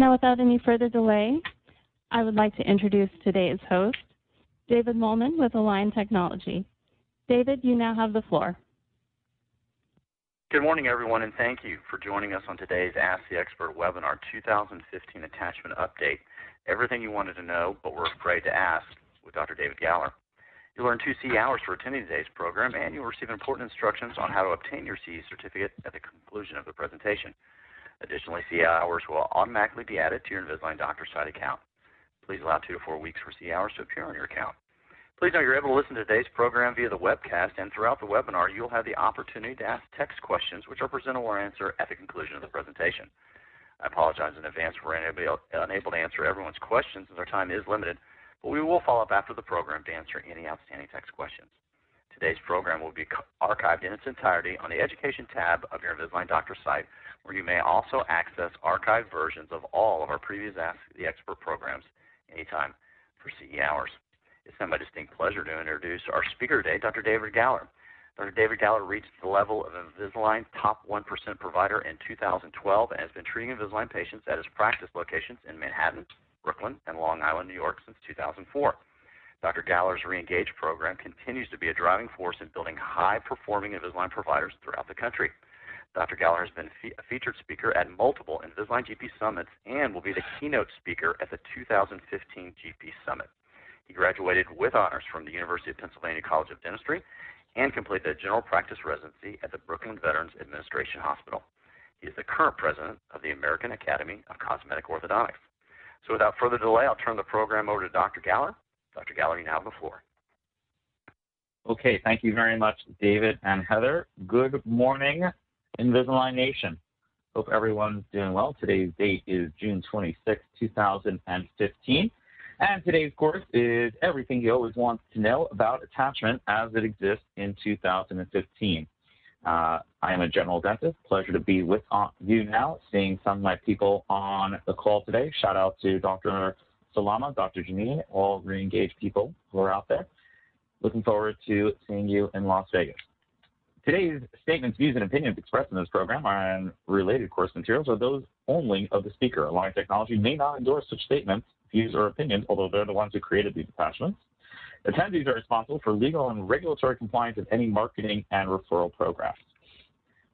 Now, without any further delay, I would like to introduce today's host, David Molman with Align Technology. David, you now have the floor. Good morning, everyone, and thank you for joining us on today's Ask the Expert webinar 2015 Attachment Update. Everything you wanted to know but were afraid to ask with Dr. David Galler. You'll earn two CE hours for attending today's program, and you'll receive important instructions on how to obtain your CE certificate at the conclusion of the presentation. Additionally, CE hours will automatically be added to your Invisalign Doctor Site account. Please allow two to four weeks for CE hours to appear on your account. Please know you're able to listen to today's program via the webcast, and throughout the webinar, you'll have the opportunity to ask text questions, which are presented or answered at the conclusion of the presentation. I apologize in advance for unable to answer everyone's questions as our time is limited, but we will follow up after the program to answer any outstanding text questions. Today's program will be archived in its entirety on the Education tab of your Invisalign Doctor site, where you may also access archived versions of all of our previous Ask the Expert programs anytime for CE hours. It's now my distinct pleasure to introduce our speaker today, Dr. David Galler. Dr. David Galler reached the level of Invisalign top 1% provider in 2012 and has been treating Invisalign patients at his practice locations in Manhattan, Brooklyn, and Long Island, New York since 2004. Dr. Galler's Reengage program continues to be a driving force in building high-performing Invisalign providers throughout the country. Dr. Galler has been a featured speaker at multiple Invisalign GP Summits and will be the keynote speaker at the 2015 GP Summit. He graduated with honors from the University of Pennsylvania College of Dentistry and completed a general practice residency at the Brooklyn Veterans Administration Hospital. He is the current president of the American Academy of Cosmetic Orthodontics. So without further delay, I'll turn the program over to Dr. Galler. Dr. Galler, you now have the floor. Okay, thank you very much, David and Heather. Good morning, Invisalign Nation. Hope everyone's doing well. Today's date is June 26, 2015. And today's course is everything you always want to know about attachment as it exists in 2015. Uh, I am a general dentist. Pleasure to be with you now, seeing some of my people on the call today. Shout out to Dr. Salama, Dr. Janine, all re-engaged people who are out there. Looking forward to seeing you in Las Vegas. Today's statements, views, and opinions expressed in this program and related course materials are those only of the speaker. Align Technology may not endorse such statements views, or opinions, although they're the ones who created these attachments. Attendees are responsible for legal and regulatory compliance of any marketing and referral programs.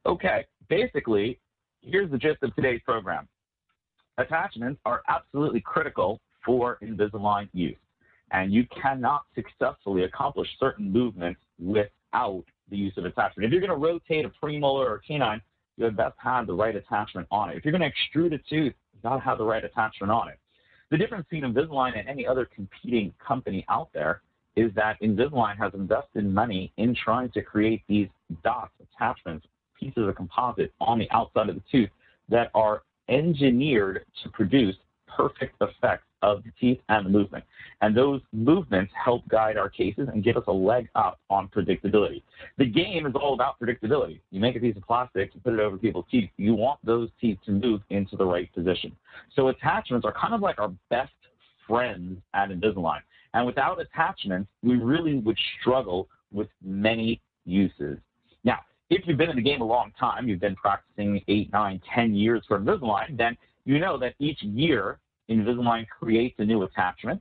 Okay, basically, here's the gist of today's program. Attachments are absolutely critical for Invisalign use, and you cannot successfully accomplish certain movements without the use of attachment. If you're going to rotate a premolar or canine, you have best have the right attachment on it. If you're going to extrude a tooth, you've got to have the right attachment on it. The difference between Invisalign and any other competing company out there is that Invisalign has invested money in trying to create these dots, attachments, pieces of composite on the outside of the tooth that are engineered to produce perfect effects of the teeth and the movement. And those movements help guide our cases and give us a leg up on predictability. The game is all about predictability. You make a piece of plastic, you put it over people's teeth. You want those teeth to move into the right position. So attachments are kind of like our best friends at Invisalign. And without attachments, we really would struggle with many uses. Now, if you've been in the game a long time, you've been practicing eight, nine, ten years for Invisalign, then you know that each year Invisalign creates a new attachment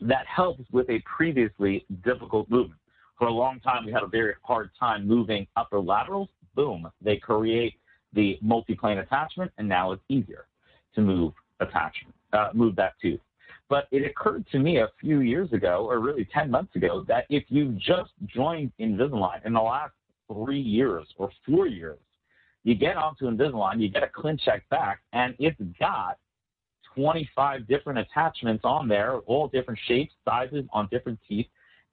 that helps with a previously difficult movement. For a long time, we had a very hard time moving upper laterals. Boom, they create the multi-plane attachment, and now it's easier to move attachment, uh, move that tooth. But it occurred to me a few years ago, or really 10 months ago, that if you just joined Invisalign in the last three years or four years, you get onto Invisalign, you get a ClinCheck back, and it's got 25 different attachments on there, all different shapes, sizes on different teeth.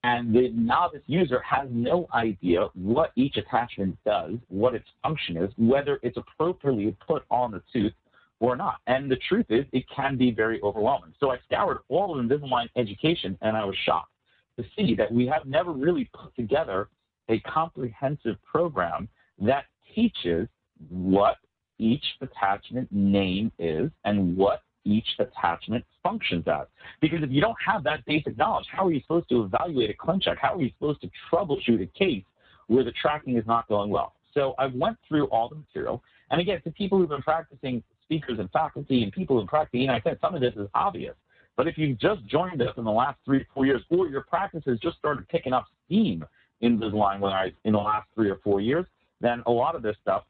And the novice user has no idea what each attachment does, what its function is, whether it's appropriately put on the tooth or not. And the truth is, it can be very overwhelming. So I scoured all of Invisalign education and I was shocked to see that we have never really put together a comprehensive program that teaches what each attachment name is and what each attachment functions as. Because if you don't have that basic knowledge, how are you supposed to evaluate a ClinCheck? How are you supposed to troubleshoot a case where the tracking is not going well? So I went through all the material. And again, to people who've been practicing speakers and faculty and people in practice, and I said some of this is obvious. But if you've just joined us in the last three, or four years, or your practice has just started picking up steam in Invisalign in the last three or four years, then a lot of this stuff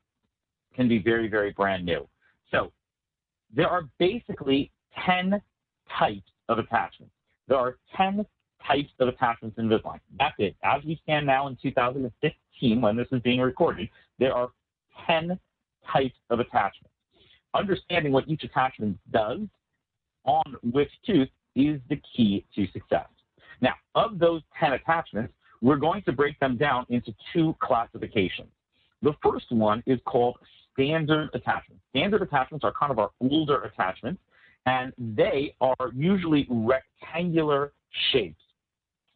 can be very, very brand new. So there are basically 10 types of attachments. There are 10 types of attachments in Invisalign. That's it. As we stand now in 2015, when this is being recorded, there are 10 types of attachments. Understanding what each attachment does on which tooth is the key to success. Now, of those 10 attachments, we're going to break them down into two classifications. The first one is called standard attachments. Standard attachments are kind of our older attachments, and they are usually rectangular shapes.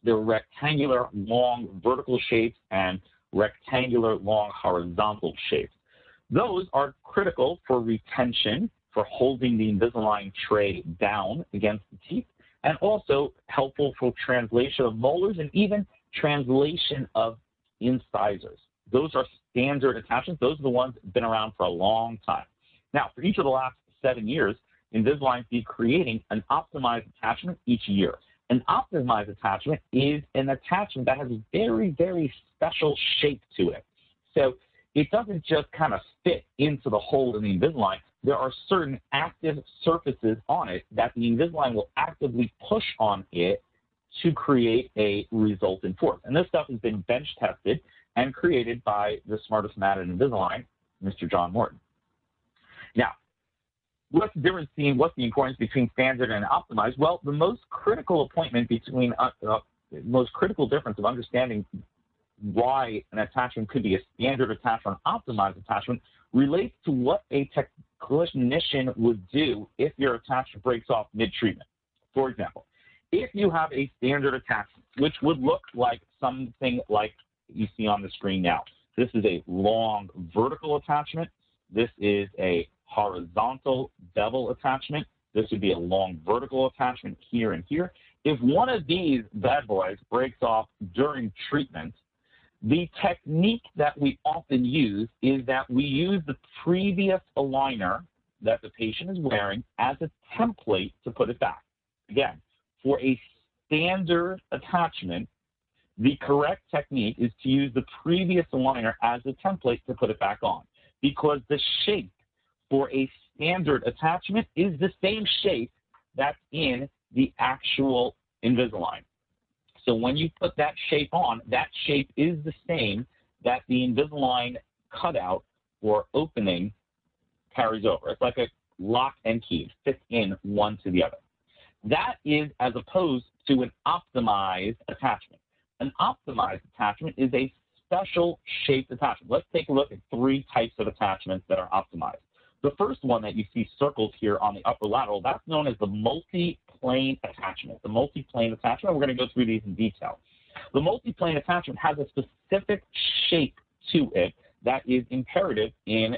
They're rectangular long vertical shapes and rectangular long horizontal shapes. Those are critical for retention, for holding the Invisalign tray down against the teeth, and also helpful for translation of molars and even translation of incisors. Those are standard attachments. Those are the ones that have been around for a long time. Now, for each of the last seven years, Invisalign be creating an optimized attachment each year. An optimized attachment is an attachment that has a very, very special shape to it. So it doesn't just kind of fit into the hole in the Invisalign. There are certain active surfaces on it that the Invisalign will actively push on it to create a resultant force. And this stuff has been bench tested and created by the smartest man in Invisalign, Mr. John Morton. Now, what's the difference between what's the importance between standard and optimized? Well, the most critical appointment between uh, uh, most critical difference of understanding why an attachment could be a standard attachment, or an optimized attachment, relates to what a technician would do if your attachment breaks off mid-treatment. For example, if you have a standard attachment, which would look like something like you see on the screen now, this is a long vertical attachment. This is a horizontal bevel attachment. This would be a long vertical attachment here and here. If one of these bad boys breaks off during treatment, the technique that we often use is that we use the previous aligner that the patient is wearing as a template to put it back. Again, for a standard attachment, the correct technique is to use the previous aligner as a template to put it back on because the shape for a standard attachment is the same shape that's in the actual Invisalign. So when you put that shape on, that shape is the same that the Invisalign cutout or opening carries over. It's like a lock and key, it fits in one to the other. That is as opposed to an optimized attachment. An optimized attachment is a special shaped attachment. Let's take a look at three types of attachments that are optimized. The first one that you see circled here on the upper lateral, that's known as the multi-plane attachment. The multi-plane attachment, we're going to go through these in detail. The multi-plane attachment has a specific shape to it that is imperative in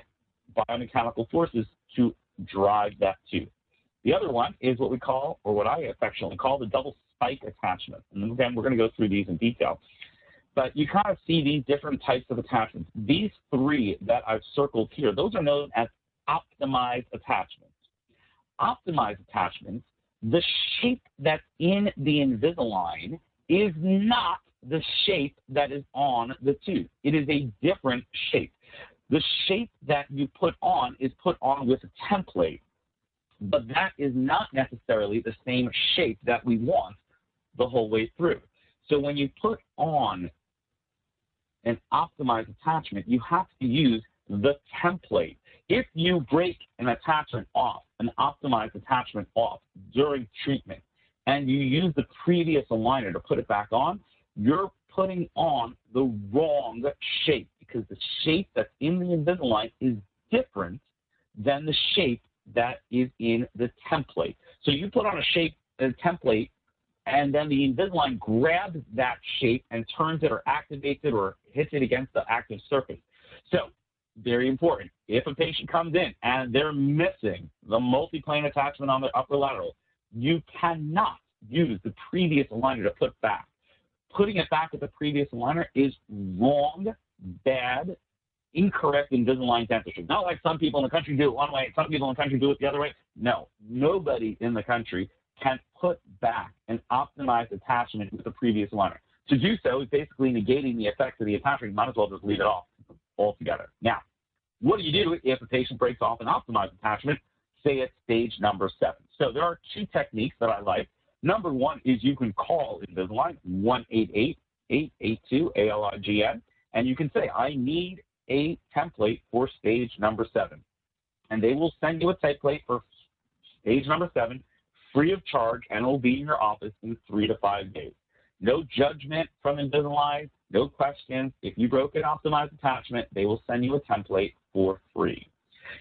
biomechanical forces to drive that tooth. The other one is what we call, or what I affectionately call, the double spike attachment. And again, we're going to go through these in detail. But you kind of see these different types of attachments. These three that I've circled here, those are known as optimized attachments. Optimized attachments, the shape that's in the Invisalign is not the shape that is on the tooth. It is a different shape. The shape that you put on is put on with a template, but that is not necessarily the same shape that we want the whole way through. So when you put on an optimized attachment, you have to use the template if you break an attachment off, an optimized attachment off during treatment, and you use the previous aligner to put it back on, you're putting on the wrong shape because the shape that's in the Invisalign is different than the shape that is in the template. So you put on a shape, a template, and then the Invisalign grabs that shape and turns it or activates it or hits it against the active surface. So very important. If a patient comes in and they're missing the multi-plane attachment on the upper lateral, you cannot use the previous aligner to put back. Putting it back with the previous aligner is wrong, bad, incorrect Invisalign dentistry. Not like some people in the country do it one way, some people in the country do it the other way. No, nobody in the country can put back an optimized attachment with the previous aligner. To do so is basically negating the effects of the attachment. You might as well just leave it off altogether. Now, what do you do if a patient breaks off an optimized attachment, say at stage number seven? So there are two techniques that I like. Number one is you can call Invisalign 188-882-ALIGN, and you can say, I need a template for stage number seven. And they will send you a template for stage number seven free of charge and will be in your office in three to five days. No judgment from Invisalign, no questions. If you broke an optimized attachment, they will send you a template for free.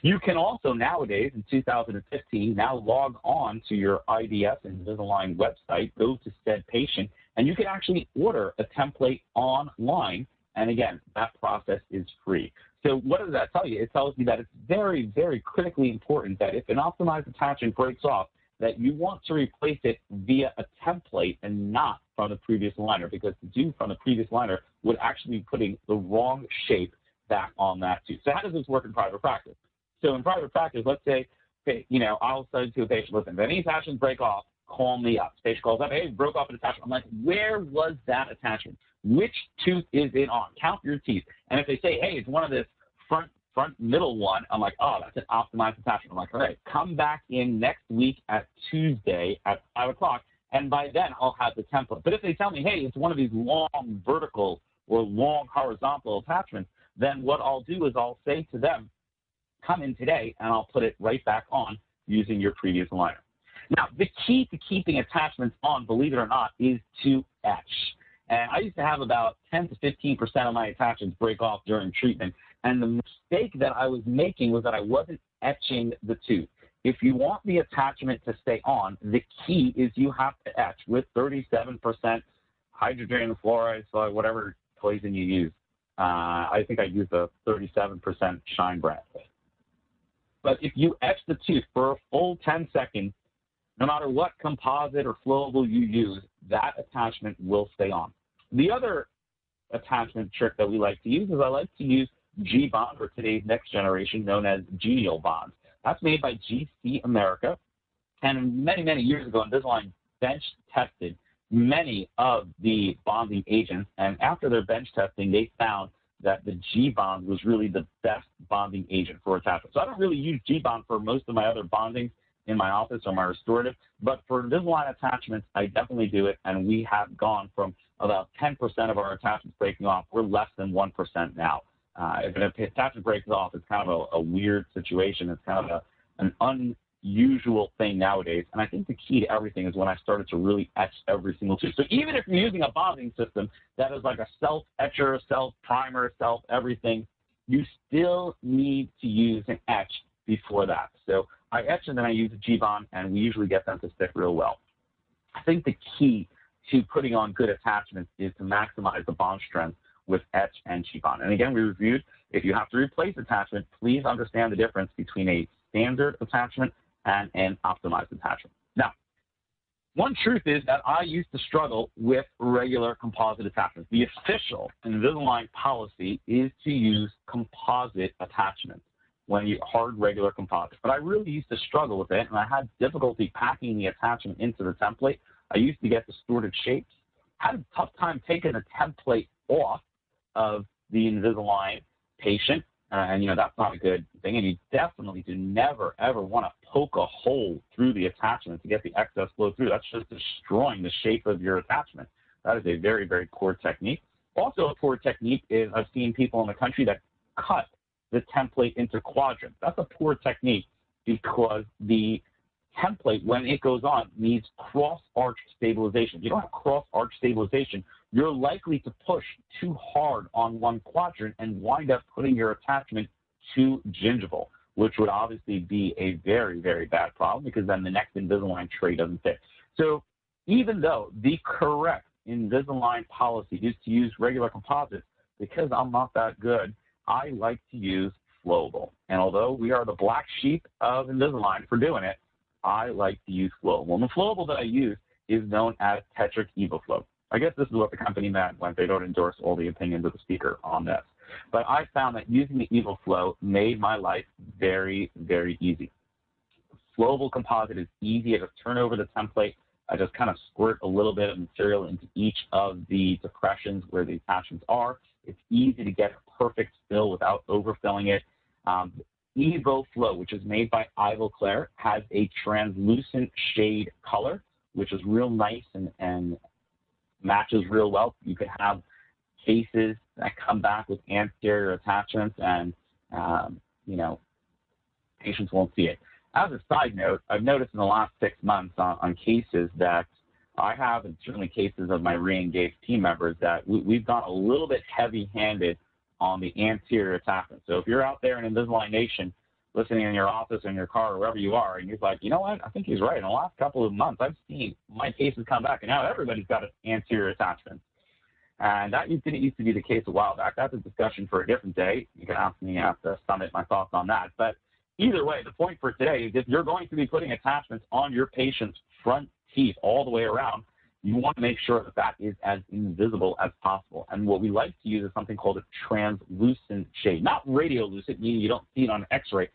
You can also nowadays, in 2015, now log on to your IDS Invisalign website, go to said patient, and you can actually order a template online. And again, that process is free. So what does that tell you? It tells you that it's very, very critically important that if an optimized attachment breaks off, that you want to replace it via a template and not from the previous liner because to do from the previous liner would actually be putting the wrong shape back on that tooth. So how does this work in private practice? So in private practice, let's say, you know, I'll say to a patient, listen, if any attachments break off, call me up. The patient calls up, hey, broke off an attachment. I'm like, where was that attachment? Which tooth is it on? Count your teeth. And if they say, hey, it's one of this front front middle one, I'm like, oh, that's an optimized attachment. I'm like, all right, come back in next week at Tuesday at 5 o'clock, and by then I'll have the template. But if they tell me, hey, it's one of these long vertical or long horizontal attachments, then what I'll do is I'll say to them, come in today, and I'll put it right back on using your previous aligner. Now, the key to keeping attachments on, believe it or not, is to etch. And I used to have about 10 to 15% of my attachments break off during treatment. And the mistake that I was making was that I wasn't etching the tooth. If you want the attachment to stay on, the key is you have to etch with 37% hydrogen fluoride, so whatever poison you use. Uh, I think I used a 37% shine brand. But if you etch the tooth for a full 10 seconds, no matter what composite or flowable you use, that attachment will stay on. The other attachment trick that we like to use is I like to use G-Bond, or today's next generation, known as G-aenial Bonds. That's made by GC America. And many, many years ago, Invisalign bench tested many of the bonding agents. And after their bench testing, they found that the G-Bond was really the best bonding agent for attachment. So I don't really use G-Bond for most of my other bondings in my office or my restorative, but for Invisalign attachments, I definitely do it. And we have gone from about 10% of our attachments breaking off. We're less than 1% now. Uh, if an attachment breaks off, it's kind of a, a weird situation. It's kind of a, an unusual thing nowadays. And I think the key to everything is when I started to really etch every single tooth. So even if you're using a bonding system that is like a self etcher, self primer, self everything, you still need to use an etch before that. So I etch and then I use a G-Bond, and we usually get them to stick real well. I think the key to putting on good attachments is to maximize the bond strength with etch and G-Bond. And again, we reviewed if you have to replace attachment, please understand the difference between a standard attachment and an optimized attachment. Now, one truth is that I used to struggle with regular composite attachments. The official Invisalign policy is to use composite attachments when you hard regular composite. But I really used to struggle with it, and I had difficulty packing the attachment into the template. I used to get distorted shapes. Had a tough time taking the template off of the Invisalign patient. Uh, and, you know, that's not a good thing. And you definitely do never, ever want to poke a hole through the attachment to get the excess flow through. That's just destroying the shape of your attachment. That is a very, very poor technique. Also, a poor technique is I've seen people in the country that cut the template into quadrants. That's a poor technique because the template, when it goes on, needs cross arch stabilization. If you don't have cross arch stabilization, you're likely to push too hard on one quadrant and wind up putting your attachment too gingival, which would obviously be a very, very bad problem because then the next Invisalign tray doesn't fit. So even though the correct Invisalign policy is to use regular composites, because I'm not that good, I like to use flowable. And although we are the black sheep of Invisalign for doing it, I like to use flowable. Well, the flowable that I use is known as Tetric EvoFlow. I guess this is what the company meant when they don't endorse all the opinions of the speaker on this. But I found that using the EvoFlow made my life very, very easy. Flowable composite is easy. I just turn over the template. I just kind of squirt a little bit of material into each of the depressions where the attachments are. It's easy to get a perfect fill without overfilling it. Um, EvoFlow, which is made by Ivoclar, has a translucent shade color, which is real nice and, and matches real well. You could have cases that come back with anterior attachments and, um, you know, patients won't see it. As a side note, I've noticed in the last six months on, on cases that I have, and certainly cases of my re-engaged team members, that we, have gone a little bit heavy-handed on the anterior attachment. So if you're out there in Invisalign Nation listening in your office in your car or wherever you are, and you're like, you know what, I think he's right. In the last couple of months, I've seen my cases come back, and now everybody's got an anterior attachment. And that didn't used to be the case a while back. That's a discussion for a different day. You can ask me at the summit my thoughts on that. But either way, the point for today is if you're going to be putting attachments on your patient's front teeth all the way around, you want to make sure that that is as invisible as possible. And what we like to use is something called a translucent shade, not radiolucent, meaning you don't see it on x-ray,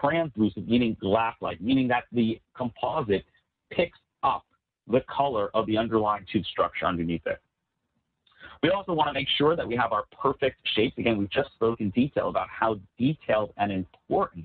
translucent, meaning glass-like, meaning that the composite picks up the color of the underlying tooth structure underneath it. We also want to make sure that we have our perfect shapes. Again, we've just spoken detail about how detailed and important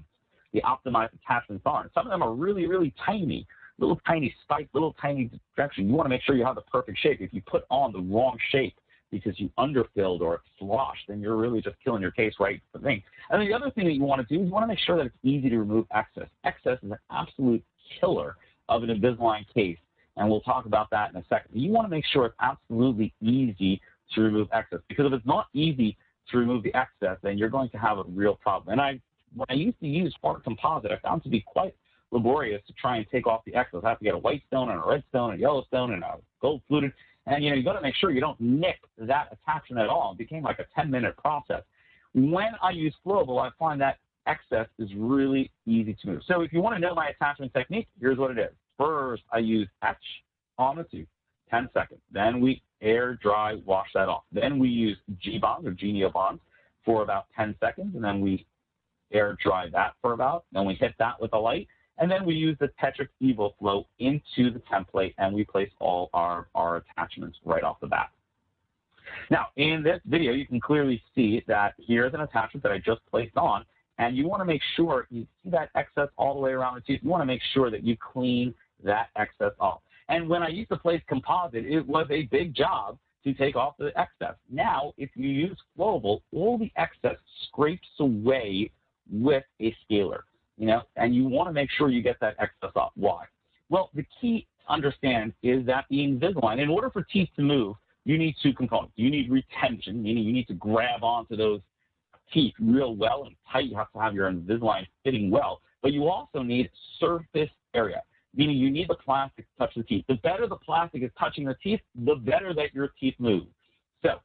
the optimized attachments are. some of them are really, really tiny, little tiny spikes, little tiny direction. You want to make sure you have the perfect shape. If you put on the wrong shape because you underfilled or it's sloshed, then you're really just killing your case right the thing. And then the other thing that you want to do is you want to make sure that it's easy to remove excess. Excess is an absolute killer of an Invisalign case, and we'll talk about that in a second. You want to make sure it's absolutely easy to remove excess because if it's not easy to remove the excess, then you're going to have a real problem. And I, when I used to use Spark Composite, I found to be quite laborious to try and take off the excess. I have to get a white stone and a red stone, and a yellow stone, and a gold fluted. And you know, you got to make sure you don't nick that attachment at all. It became like a 10 minute process. When I use Flowable, I find that excess is really easy to move. So if you want to know my attachment technique, here's what it is. First, I use etch on the tooth, 10 seconds. Then we air dry wash that off. Then we use G-Bond or G-aenial Bond for about 10 seconds, and then we air dry that for about, then we hit that with a light, and then we use the Tetric Evo Flow into the template and we place all our, our attachments right off the bat. Now, in this video, you can clearly see that here's an attachment that I just placed on, and you want to make sure, you see that excess all the way around the tooth, you want to make sure that you clean that excess off. And when I used to place composite, it was a big job to take off the excess. Now, if you use flowable, all the excess scrapes away with a scaler you know, and you want to make sure you get that excess off. Why? Well, the key to understand is that the Invisalign, in order for teeth to move, you need two components. You need retention, meaning you need to grab onto those teeth real well and tight. You have to have your Invisalign fitting well, but you also need surface area, meaning you need the plastic to touch the teeth. The better the plastic is touching the teeth, the better that your teeth move. So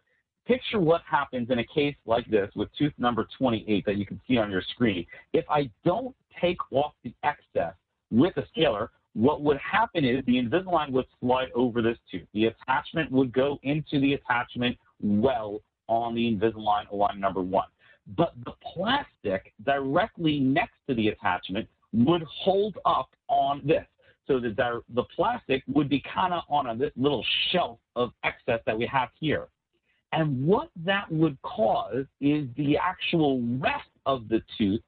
picture what happens in a case like this with tooth number 28 that you can see on your screen. If I don't take off the excess with a scaler, what would happen is the Invisalign would slide over this tooth. The attachment would go into the attachment well on the Invisalign Align number one. But the plastic directly next to the attachment would hold up on this. So the, the plastic would be kind of on a, this little shelf of excess that we have here. And what that would cause is the actual rest of the tooth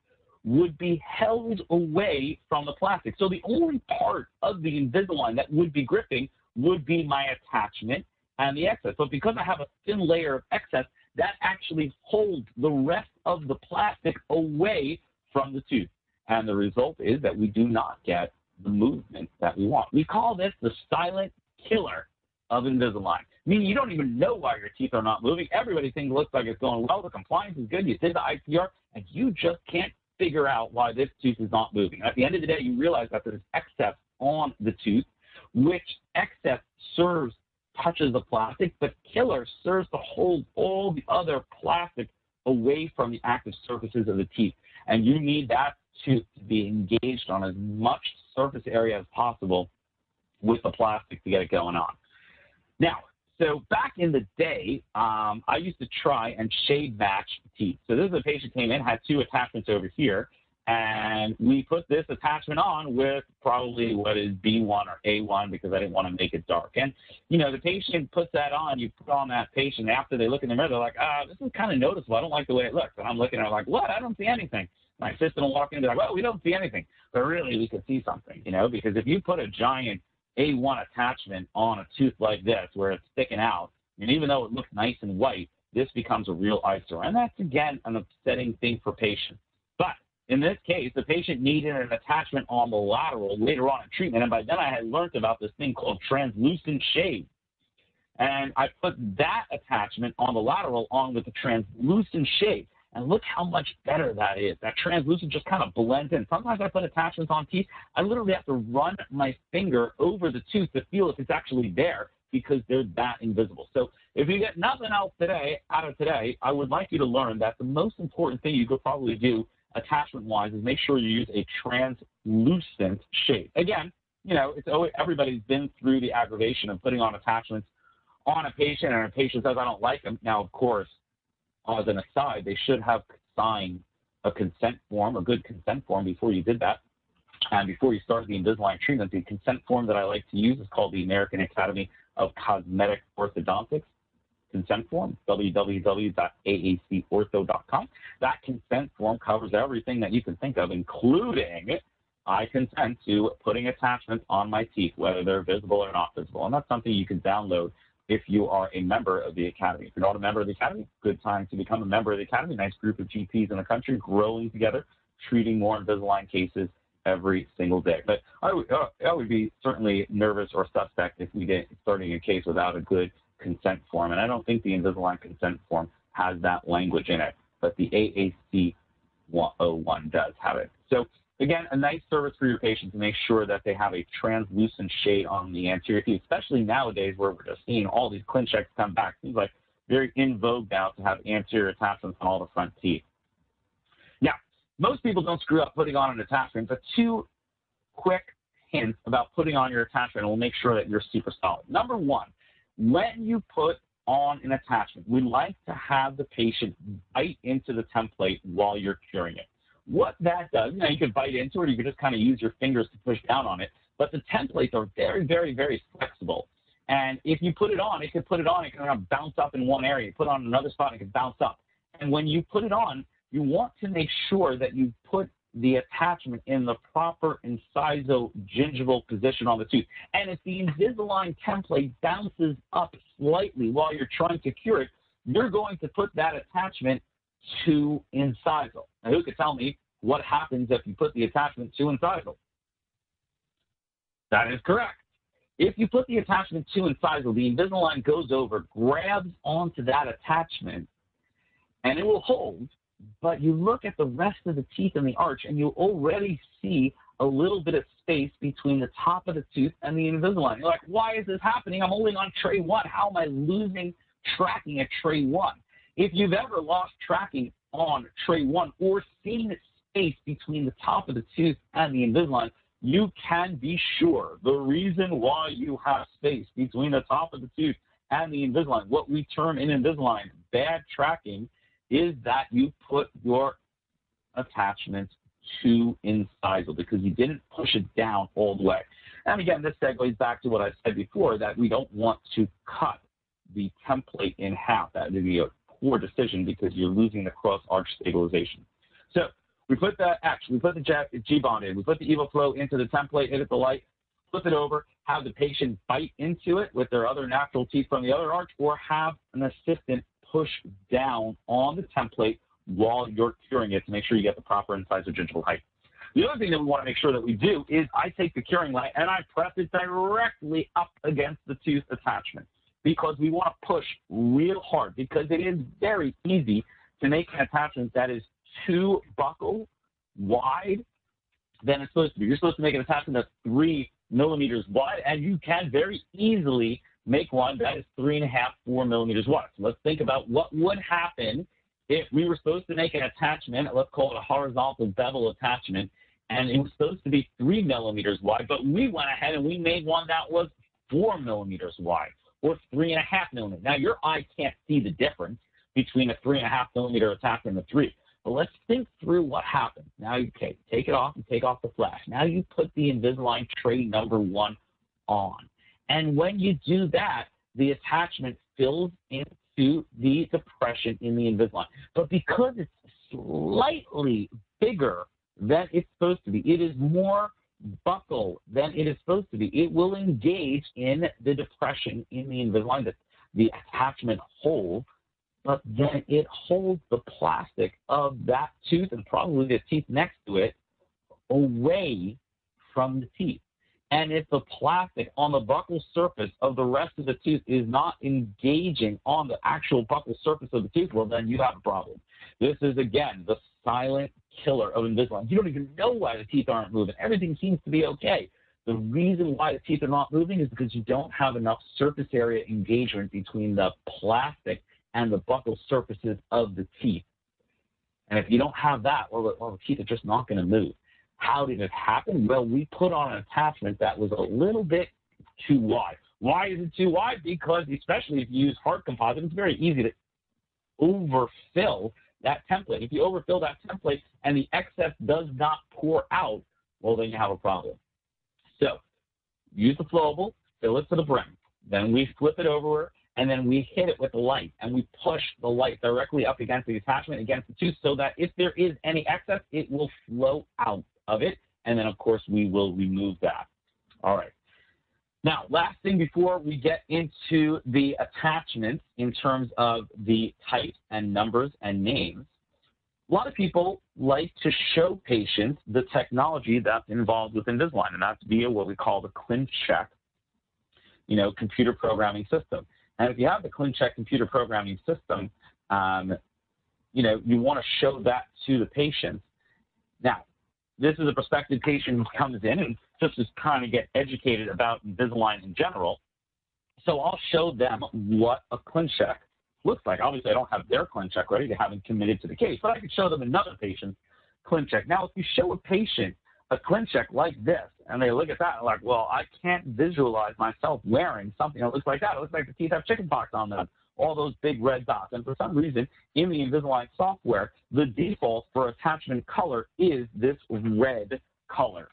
would be held away from the plastic. So the only part of the Invisalign that would be gripping would be my attachment and the excess. But because I have a thin layer of excess, that actually holds the rest of the plastic away from the tooth. And the result is that we do not get the movement that we want. We call this the silent killer of Invisalign. Meaning you don't even know why your teeth are not moving. Everybody thinks looks like it's going well. The compliance is good. You did the IPR, and you just can't figure out why this tooth is not moving. At the end of the day, you realize that there's excess on the tooth, which excess serves, touches the plastic, but killer serves to hold all the other plastic away from the active surfaces of the teeth. And you need that tooth to be engaged on as much surface area as possible with the plastic to get it going on. Now, So back in the day, um, I used to try and shade match teeth. So this is a patient came in, had two attachments over here, and we put this attachment on with probably what is B1 or A1 because I didn't want to make it dark. And, you know, the patient puts that on, you put on that patient after they look in the mirror, they're like, ah, this is kind of noticeable. I don't like the way it looks. And I'm looking at it like, what? I don't see anything. My assistant will walk in and be like, well, we don't see anything. But really, we could see something, you know, because if you put a giant A1 attachment on a tooth like this where it's sticking out, and even though it looks nice and white, this becomes a real eyesore. And that's, again, an upsetting thing for patients. But in this case, the patient needed an attachment on the lateral later on in treatment, and by then I had learned about this thing called translucent shade. And I put that attachment on the lateral on with the translucent shade. And look how much better that is. That translucent just kind of blends in. Sometimes I put attachments on teeth. I literally have to run my finger over the tooth to feel if it's actually there because they're that invisible. So if you get nothing else today out of today, I would like you to learn that the most important thing you could probably do attachment wise is make sure you use a translucent shade. Again, you know, it's always, everybody's been through the aggravation of putting on attachments on a patient and a patient says, I don't like them. Now, of course, as an aside, they should have signed a consent form, a good consent form before you did that. And before you start the Invisalign treatment, the consent form that I like to use is called the American Academy of Cosmetic Orthodontics consent form, www.aacortho.com. That consent form covers everything that you can think of, including I consent to putting attachments on my teeth, whether they're visible or not visible. And that's something you can download if you are a member of the Academy. If you're not a member of the Academy, good time to become a member of the Academy. Nice group of GPs in the country growing together, treating more Invisalign cases every single day. But I would, uh, I would be certainly nervous or suspect if we get starting a case without a good consent form. And I don't think the Invisalign consent form has that language in it, but the AAC 101 does have it. So again, a nice service for your patient to make sure that they have a translucent shade on the anterior teeth, especially nowadays where we're just seeing all these ClinChecks come back. Seems like very in vogue now to have anterior attachments on all the front teeth. Now, most people don't screw up putting on an attachment, but two quick hints about putting on your attachment will make sure that you're super solid. Number one, when you put on an attachment, we like to have the patient bite into the template while you're curing it. What that does, you know, you can bite into it, or you can just kind of use your fingers to push down on it, but the templates are very, very, very flexible. And if you put it on, it can put it on, it can kind of bounce up in one area. You put it on another spot, it can bounce up. And when you put it on, you want to make sure that you put the attachment in the proper incisal gingival position on the tooth. And if the Invisalign template bounces up slightly while you're trying to cure it, you're going to put that attachment to incisal. Now, who could tell me what happens if you put the attachment to incisal? That is correct. If you put the attachment to incisal, the Invisalign goes over, grabs onto that attachment, and it will hold but you look at the rest of the teeth in the arch and you already see a little bit of space between the top of the tooth and the Invisalign. You're like, why is this happening? I'm holding on tray one. How am I losing tracking at tray one? If you've ever lost tracking on tray one or seen space between the top of the tooth and the Invisalign, you can be sure the reason why you have space between the top of the tooth and the Invisalign, what we term in Invisalign bad tracking, is that you put your attachment to incisal because you didn't push it down all the way. And again, this segues back to what I said before that we don't want to cut the template in half. That would be a poor decision because you're losing the cross arch stabilization. So we put the X, we put the G bond in, we put the EvoFlow into the template, hit it the light, flip it over, have the patient bite into it with their other natural teeth from the other arch, or have an assistant push down on the template while you're curing it to make sure you get the proper incisal gingival height. The other thing that we want to make sure that we do is I take the curing light and I press it directly up against the tooth attachment because we want to push real hard because it is very easy to make an attachment that is too buccal wide than it's supposed to be. You're supposed to make an attachment that's three millimeters wide, and you can very easily make one that is three and a half, four millimeters wide. So let's think about what would happen if we were supposed to make an attachment, let's call it a horizontal bevel attachment, and it was supposed to be three millimeters wide, but we went ahead and we made one that was four millimeters wide. Or three and a half millimeter. Now, your eye can't see the difference between a three and a half millimeter attachment and a three. But let's think through what happens. Now, okay, take it off and take off the flash. Now you put the Invisalign tray number one on. And when you do that, the attachment fills into the depression in the Invisalign. But because it's slightly bigger than it's supposed to be, it is more buccal than it is supposed to be. It will engage in the depression in the Invisalign, the, the attachment hole, but then it holds the plastic of that tooth and probably the teeth next to it away from the teeth. And if the plastic on the buccal surface of the rest of the tooth is not engaging on the actual buccal surface of the tooth, well, then you have a problem. This is, again, the silent killer of Invisalign. You don't even know why the teeth aren't moving. Everything seems to be okay. The reason why the teeth are not moving is because you don't have enough surface area engagement between the plastic and the buccal surfaces of the teeth. And if you don't have that, well, well the teeth are just not going to move. How did it happen? Well, we put on an attachment that was a little bit too wide. Why is it too wide? Because especially if you use hard composite, it's very easy to overfill that template. If you overfill that template and the excess does not pour out, well, then you have a problem. So use the flowable, fill it to the brim. Then we flip it over and then we hit it with the light and we push the light directly up against the attachment, against the tooth, so that if there is any excess, it will flow out of it. And then, of course, we will remove that. All right. Now, last thing before we get into the attachments in terms of the types and numbers and names, a lot of people like to show patients the technology that's involved with Invisalign, and that's via what we call the ClinCheck, you know, computer programming system. And if you have the ClinCheck computer programming system, um, you know, you want to show that to the patient. Now, this is a prospective patient who comes in and just is trying to get educated about Invisalign in general. So I'll show them what a ClinCheck looks like. Obviously, I don't have their ClinCheck ready. They haven't committed to the case, but I could show them another patient's ClinCheck. Now, if you show a patient a ClinCheck like this, and they look at that and like, well, I can't visualize myself wearing something that looks like that. It looks like the teeth have chickenpox on them, all those big red dots. And for some reason, in the Invisalign software, the default for attachment color is this red color.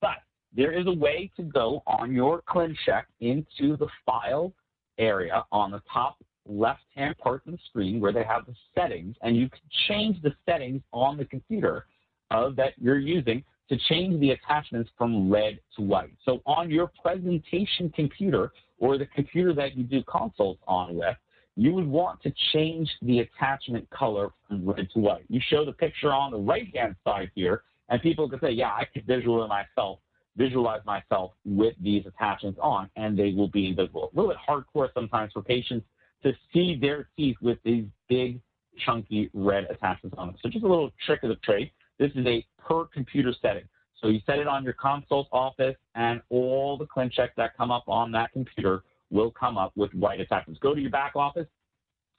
But there is a way to go on your ClinCheck into the file area on the top left-hand part of the screen where they have the settings, and you can change the settings on the computer uh, that you're using to change the attachments from red to white. So on your presentation computer or the computer that you do consults on with, you would want to change the attachment color from red to white. You show the picture on the right-hand side here, and people can say, yeah, I can visualize myself, visualize myself with these attachments on, and they will be invisible. A little bit hardcore sometimes for patients to see their teeth with these big, chunky red attachments on them. So just a little trick of the trade. This is a per computer setting. So you set it on your consult office, and all the ClinChecks that come up on that computer will come up with white attachments. Go to your back office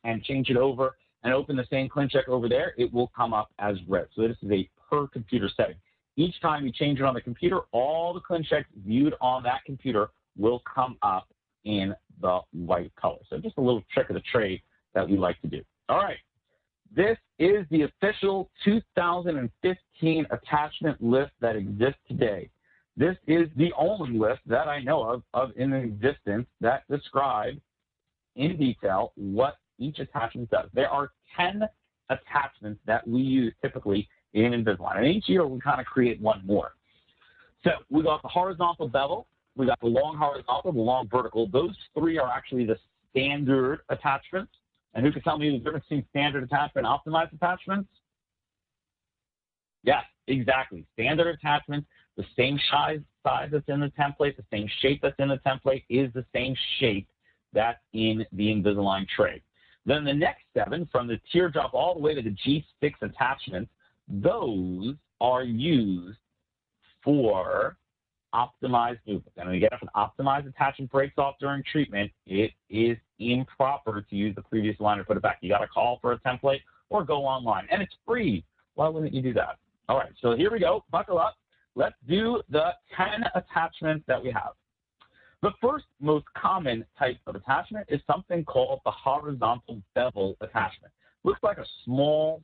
and change it over and open the same ClinCheck over there. It will come up as red. So this is a per computer setting. Each time you change it on the computer, all the ClinChecks viewed on that computer will come up in the white color. So just a little trick of the trade that we like to do. All right. This is the official 2015 attachment list that exists today. This is the only list that I know of, of in existence that describes in detail what each attachment does. There are 10 attachments that we use typically in Invisalign. And each year we kind of create one more. So we got the horizontal bevel, we got the long horizontal, the long vertical. Those three are actually the standard attachments. And who can tell me the difference between standard attachment and optimized attachments? Yes, exactly. Standard attachments, the same size, size that's in the template, the same shape that's in the template is the same shape that's in the Invisalign tray. Then the next seven, from the teardrop all the way to the G6 attachments, those are used for optimized movement. And again, if an optimized attachment breaks off during treatment, it is improper to use the previous line or put it back. You got to call for a template or go online. And it's free. Why wouldn't you do that? All right, so here we go. Buckle up. Let's do the 10 attachments that we have. The first most common type of attachment is something called the horizontal bevel attachment. Looks like a small,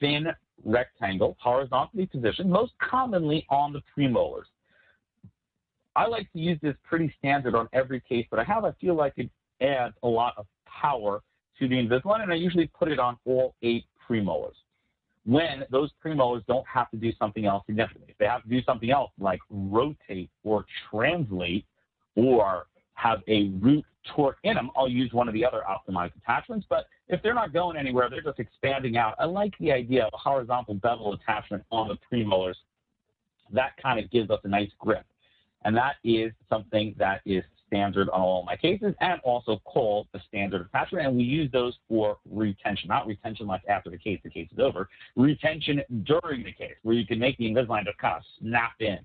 thin rectangle, horizontally positioned, most commonly on the premolars. I like to use this pretty standard on every case that I have. I feel like it adds a lot of power to the Invisalign, and I usually put it on all eight premolars when those premolars don't have to do something else significantly. If they have to do something else like rotate or translate or have a root torque in them, I'll use one of the other optimized attachments. But if they're not going anywhere, they're just expanding out. I like the idea of a horizontal bevel attachment on the premolars. That kind of gives us a nice grip. And that is something that is standard on all my cases and also called the standard attachment. And we use those for retention, not retention like after the case, the case is over, retention during the case, where you can make the Invisalign just kind of snap in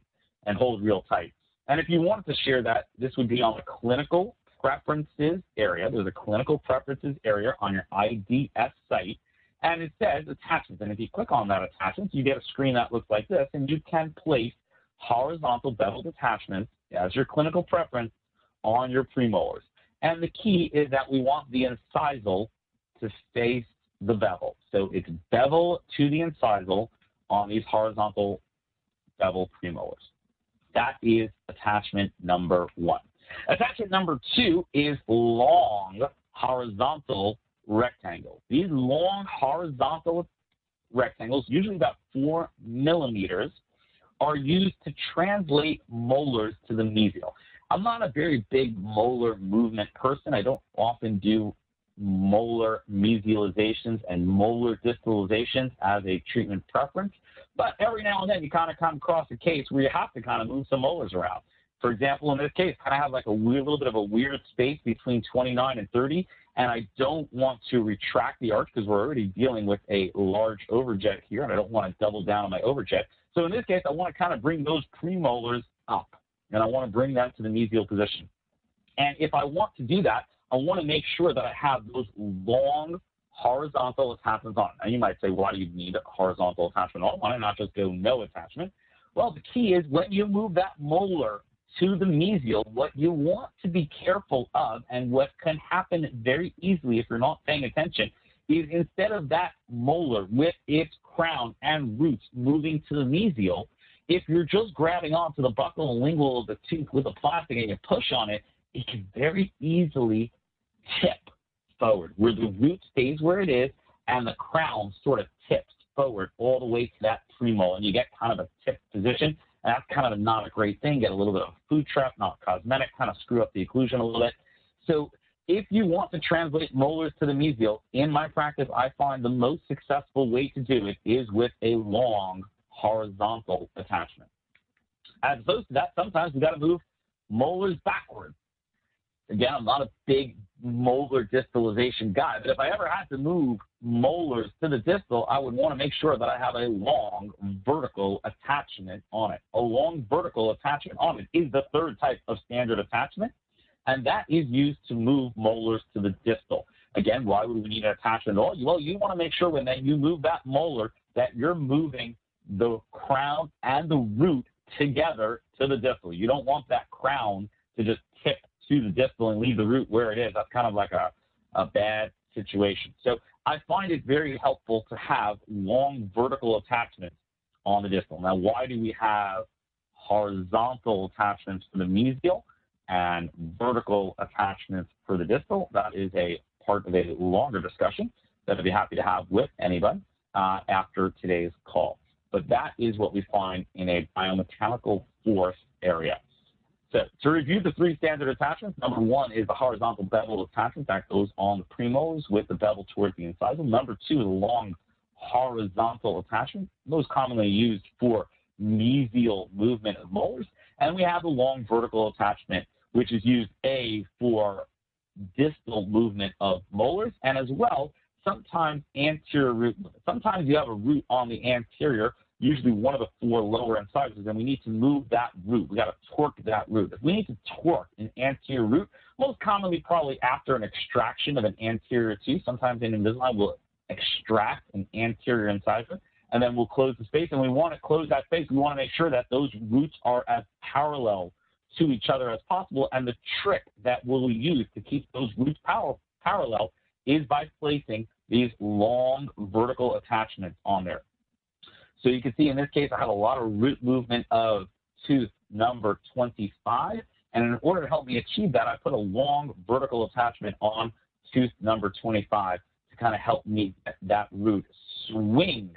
and hold real tight. And if you wanted to share that, this would be on the clinical preferences area. There's a clinical preferences area on your IDS site, and it says attachments. And if you click on that attachment, you get a screen that looks like this, and you can place horizontal beveled attachments as your clinical preference on your premolars. And the key is that we want the incisal to face the bevel. So it's bevel to the incisal on these horizontal bevel premolars. That is attachment number one. Attachment number two is long horizontal rectangles. These long horizontal rectangles, usually about four millimeters, are used to translate molars to the mesial. I'm not a very big molar movement person. I don't often do molar mesializations and molar distalizations as a treatment preference. But every now and then you kind of come across a case where you have to kind of move some molars around. For example, in this case, kind of have like a weird, little bit of a weird space between 29 and 30, and I don't want to retract the arch because we're already dealing with a large overjet here, and I don't want to double down on my overjet. So in this case, I want to kind of bring those premolars up and I want to bring that to the mesial position. And if I want to do that, I want to make sure that I have those long horizontal attachments on. And you might say, why do you need a horizontal attachment on? Why not just go no attachment? Well, the key is when you move that molar to the mesial, what you want to be careful of and what can happen very easily if you're not paying attention is instead of that molar with its crown and roots moving to the mesial, if you're just grabbing onto the buccal and lingual of the tooth with a plastic and you push on it, it can very easily tip forward, where the root stays where it is and the crown sort of tips forward all the way to that premolar, and you get kind of a tip position. And that's kind of not a great thing. Get a little bit of food trap, not cosmetic, kind of screw up the occlusion a little bit. So if you want to translate molars to the mesial, in my practice, I find the most successful way to do it is with a long horizontal attachment. As opposed to that, sometimes we got to move molars backwards. Again, I'm not a big molar distalization guy, but if I ever had to move molars to the distal, I would want to make sure that I have a long vertical attachment on it. A long vertical attachment on it is the third type of standard attachment, and that is used to move molars to the distal. Again, why would we need an attachment at all? Well, you want to make sure when you move that molar that you're moving the crown and the root together to the distal. You don't want that crown to just tip to the distal and leave the root where it is. That's kind of like a, a bad situation. So I find it very helpful to have long vertical attachments on the distal. Now, why do we have horizontal attachments for the mesial and vertical attachments for the distal? That is a part of a longer discussion that I'd be happy to have with anybody uh, after today's call but that is what we find in a biomechanical force area. So to review the three standard attachments, number one is the horizontal bevel attachment that goes on the premolars with the bevel towards the incisal. Number two is a long horizontal attachment, most commonly used for mesial movement of molars. And we have a long vertical attachment, which is used A for distal movement of molars and as well sometimes anterior root. Sometimes you have a root on the anterior, usually one of the four lower incisors, and we need to move that root. We got to torque that root. If we need to torque an anterior root, most commonly probably after an extraction of an anterior tooth, sometimes in Invisalign we'll extract an anterior incisor, and then we'll close the space. And we want to close that space. We want to make sure that those roots are as parallel to each other as possible. And the trick that we'll use to keep those roots power, parallel is by placing these long vertical attachments on there. So you can see in this case, I have a lot of root movement of tooth number 25. And in order to help me achieve that, I put a long vertical attachment on tooth number 25 to kind of help me get that root swing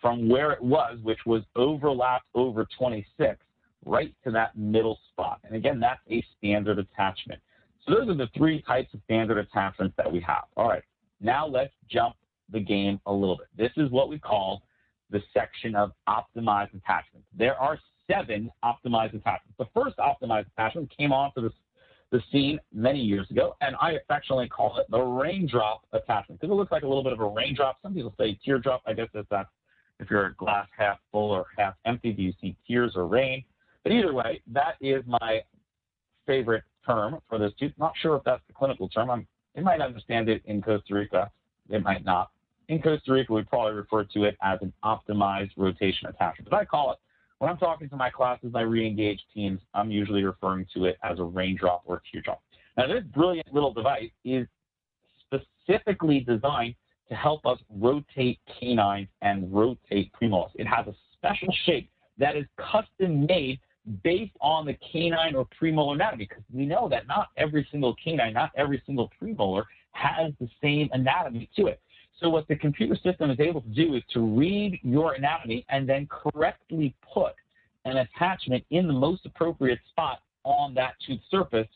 from where it was, which was overlapped over 26, right to that middle spot. And again, that's a standard attachment. So those are the three types of standard attachments that we have. All right, now let's jump the game a little bit. This is what we call the section of optimized attachments. There are seven optimized attachments. The first optimized attachment came onto the, the scene many years ago, and I affectionately call it the raindrop attachment because it looks like a little bit of a raindrop. Some people say teardrop. I guess that's that if you're a glass half full or half empty, do you see tears or rain? But either way, that is my favorite term for this tooth. Not sure if that's the clinical term. I'm, they might understand it in Costa Rica. They might not. In Costa Rica, we probably refer to it as an optimized rotation attachment. But I call it, when I'm talking to my classes, my re-engaged teams, I'm usually referring to it as a raindrop or a teardrop. Now, this brilliant little device is specifically designed to help us rotate canines and rotate premolars. It has a special shape that is custom made based on the canine or premolar anatomy because we know that not every single canine, not every single premolar has the same anatomy to it. So what the computer system is able to do is to read your anatomy and then correctly put an attachment in the most appropriate spot on that tooth surface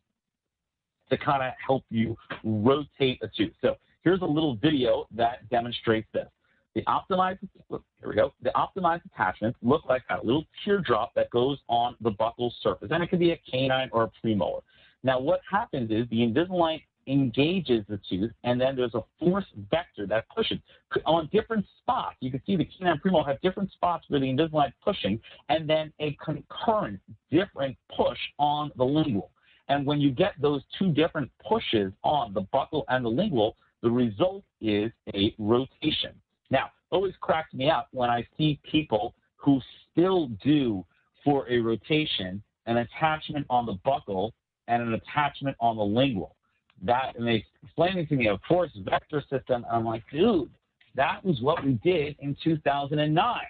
to kind of help you rotate a tooth. So here's a little video that demonstrates this. The optimized, here we go. The optimized attachments look like a little teardrop that goes on the buccal surface, and it could be a canine or a premolar. Now, what happens is the Invisalign engages the tooth, and then there's a force vector that pushes on different spots. You can see the canine premolar have different spots where the Invisalign pushing, and then a concurrent different push on the lingual. And when you get those two different pushes on the buccal and the lingual, the result is a rotation. Now, always cracks me up when I see people who still do for a rotation an attachment on the buccal and an attachment on the lingual. That and they explained it to me a force vector system. I'm like, dude, that was what we did in 2009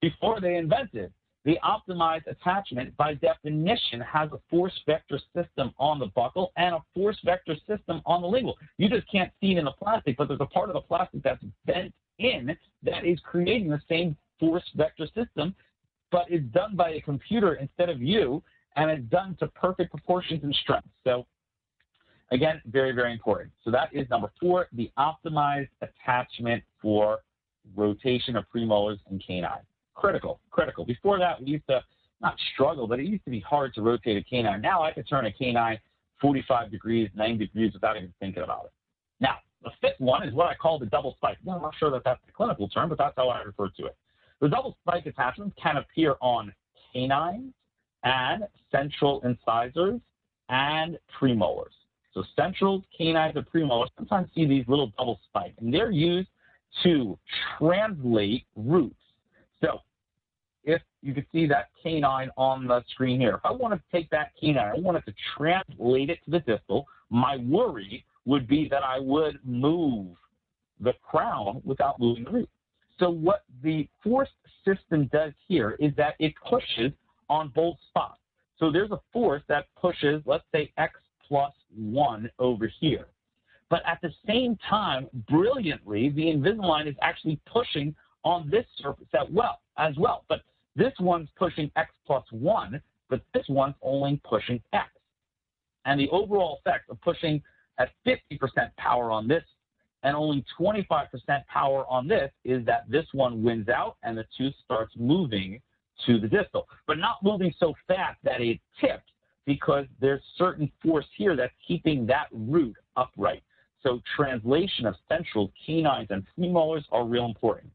before they invented the optimized attachment, by definition, has a force vector system on the buccal and a force vector system on the lingual. You just can't see it in the plastic, but there's a part of the plastic that's bent in that is creating the same force vector system, but it's done by a computer instead of you, and it's done to perfect proportions and strength. So again, very, very important. So that is number four, the optimized attachment for rotation of premolars and canines critical, critical. Before that, we used to not struggle, but it used to be hard to rotate a canine. Now I can turn a canine 45 degrees, 90 degrees without even thinking about it. Now, the fifth one is what I call the double spike. Well, I'm not sure that that's the clinical term, but that's how I refer to it. The double spike attachments can appear on canines and central incisors and premolars. So centrals, canines, and premolars sometimes see these little double spikes, and they're used to translate roots so if you can see that canine on the screen here, if I want to take that canine, I wanted to translate it to the distal, my worry would be that I would move the crown without moving the root. So what the force system does here is that it pushes on both spots. So there's a force that pushes, let's say, x plus 1 over here. But at the same time, brilliantly, the Invisalign is actually pushing on this surface as well, as well. But this one's pushing x plus 1, but this one's only pushing x. And the overall effect of pushing at 50% power on this and only 25% power on this is that this one wins out and the tooth starts moving to the distal, but not moving so fast that it tips because there's certain force here that's keeping that root upright. So translation of central canines and premolars are real important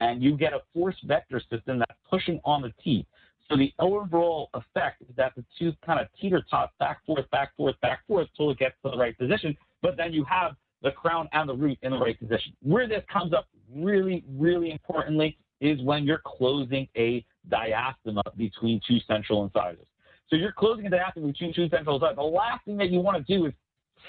and you get a force vector system that's pushing on the teeth. So the overall effect is that the tooth kind of teeter tots back, forth, back, forth, back, forth until it gets to the right position. But then you have the crown and the root in the right position. Where this comes up really, really importantly is when you're closing a diastema between two central incisors. So you're closing the diastema between two central sides. The last thing that you want to do is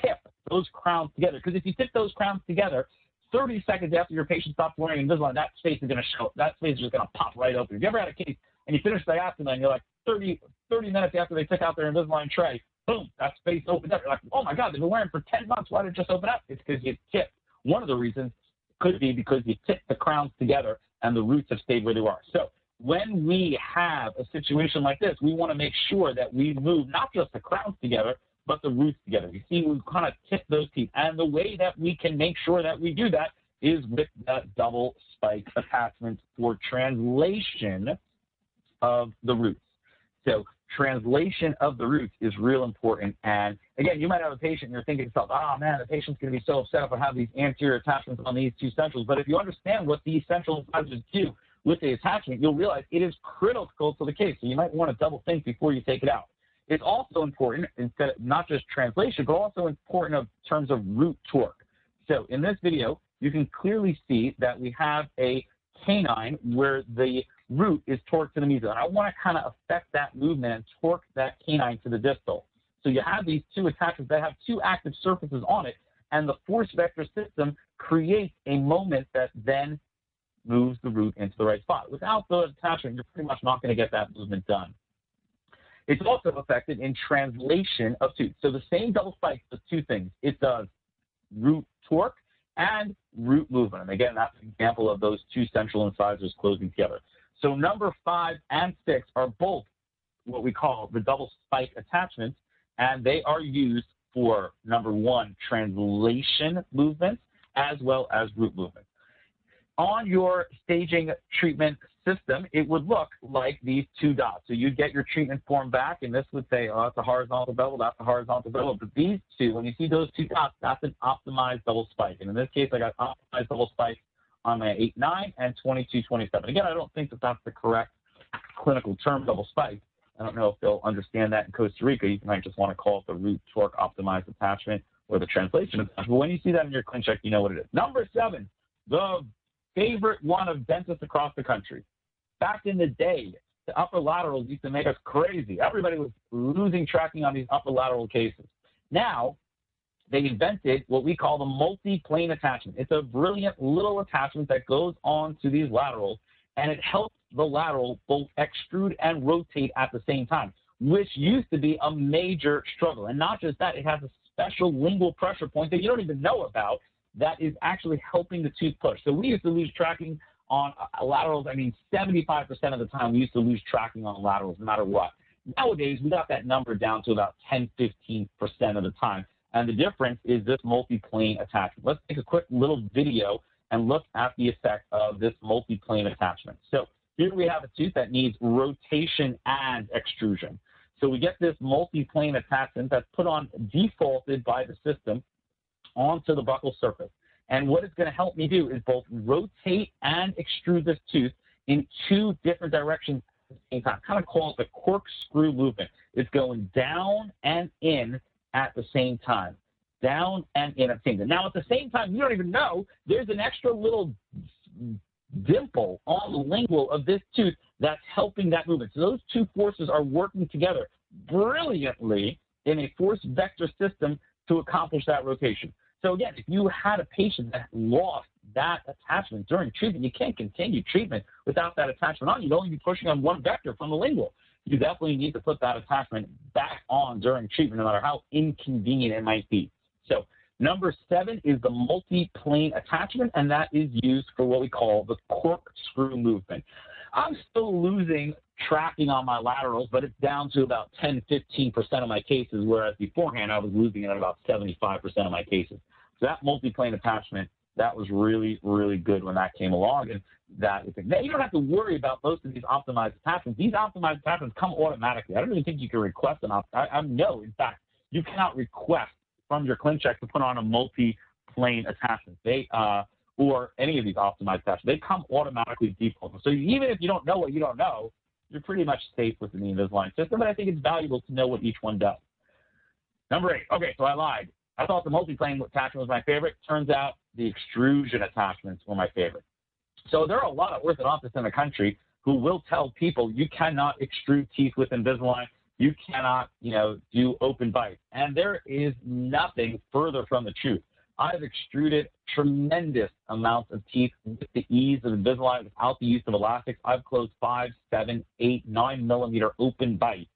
tip those crowns together. Because if you tip those crowns together, 30 seconds after your patient stops wearing Invisalign, that space is going to show. That space is just going to pop right open. If you ever had a case and you finish the diastema and you're like 30, 30 minutes after they took out their Invisalign tray, boom, that space opens up. You're like, oh my God, they've been wearing for 10 months. Why did it just open up? It's because you tipped. One of the reasons could be because you tipped the crowns together and the roots have stayed where they are. So when we have a situation like this, we want to make sure that we move not just the crowns together, but the roots together. You see, we kind of tip those teeth. And the way that we can make sure that we do that is with that double spike attachment for translation of the roots. So translation of the roots is real important. And again, you might have a patient and you're thinking to yourself, oh man, the patient's going to be so upset if I have these anterior attachments on these two centrals. But if you understand what these central incisors do with the attachment, you'll realize it is critical to the case. So you might want to double think before you take it out. It's also important, instead of not just translation, but also important in terms of root torque. So in this video, you can clearly see that we have a canine where the root is torqued to the mesial. And I want to kind of affect that movement and torque that canine to the distal. So you have these two attachments that have two active surfaces on it, and the force vector system creates a moment that then moves the root into the right spot. Without the attachment, you're pretty much not going to get that movement done. It's also affected in translation of tooth. So the same double spike does two things. It does root torque and root movement. And again, that's an example of those two central incisors closing together. So number five and six are both what we call the double spike attachments, and they are used for number one, translation movements as well as root movements. On your staging treatment system, it would look like these two dots. So you'd get your treatment form back, and this would say, oh, that's a horizontal bevel, that's a horizontal bevel. But these two, when you see those two dots, that's an optimized double spike. And in this case, I got optimized double spike on my 8-9 and 22-27. Again, I don't think that that's the correct clinical term, double spike. I don't know if they'll understand that in Costa Rica. You might just want to call it the root torque optimized attachment or the translation attachment. But when you see that in your ClinCheck, you know what it is. Number seven, the favorite one of dentists across the country. Back in the day, the upper laterals used to make us crazy. Everybody was losing tracking on these upper lateral cases. Now, they invented what we call the multi-plane attachment. It's a brilliant little attachment that goes on to these laterals, and it helps the lateral both extrude and rotate at the same time, which used to be a major struggle. And not just that, it has a special lingual pressure point that you don't even know about that is actually helping the tooth push. So we used to lose tracking on uh, laterals. I mean, 75% of the time we used to lose tracking on laterals no matter what. Nowadays, we got that number down to about 10, 15% of the time. And the difference is this multi-plane attachment. Let's take a quick little video and look at the effect of this multi-plane attachment. So here we have a tooth that needs rotation and extrusion. So we get this multi-plane attachment that's put on defaulted by the system onto the buccal surface. And what it's going to help me do is both rotate and extrude this tooth in two different directions at the same time. Kind of call it the corkscrew movement. It's going down and in at the same time. Down and in at the same time. Now, at the same time, you don't even know there's an extra little dimple on the lingual of this tooth that's helping that movement. So those two forces are working together brilliantly in a force vector system to accomplish that rotation. So again, if you had a patient that lost that attachment during treatment, you can't continue treatment without that attachment on. You'd only be pushing on one vector from the lingual you definitely need to put that attachment back on during treatment, no matter how inconvenient it might be. So number seven is the multi-plane attachment, and that is used for what we call the corkscrew movement. I'm still losing tracking on my laterals, but it's down to about 10, 15% of my cases, whereas beforehand I was losing it at about 75% of my cases. So that multi-plane attachment that was really, really good when that came along. And that now, you don't have to worry about most of these optimized attachments. These optimized attachments come automatically. I don't even think you can request an opt. I, I no, in fact, you cannot request from your ClinCheck to put on a multi-plane attachment. They uh, or any of these optimized attachments. They come automatically default. So even if you don't know what you don't know, you're pretty much safe within the Invisalign system. But I think it's valuable to know what each one does. Number eight. Okay, so I lied. I thought the multi-plane attachment was my favorite. Turns out the extrusion attachments were my favorite. So there are a lot of orthodontists in the country who will tell people you cannot extrude teeth with Invisalign. you cannot, you know, do open bites. And there is nothing further from the truth. I've extruded tremendous amounts of teeth with the ease of Invisalign without the use of elastics. I've closed five, seven, eight, nine millimeter open bites.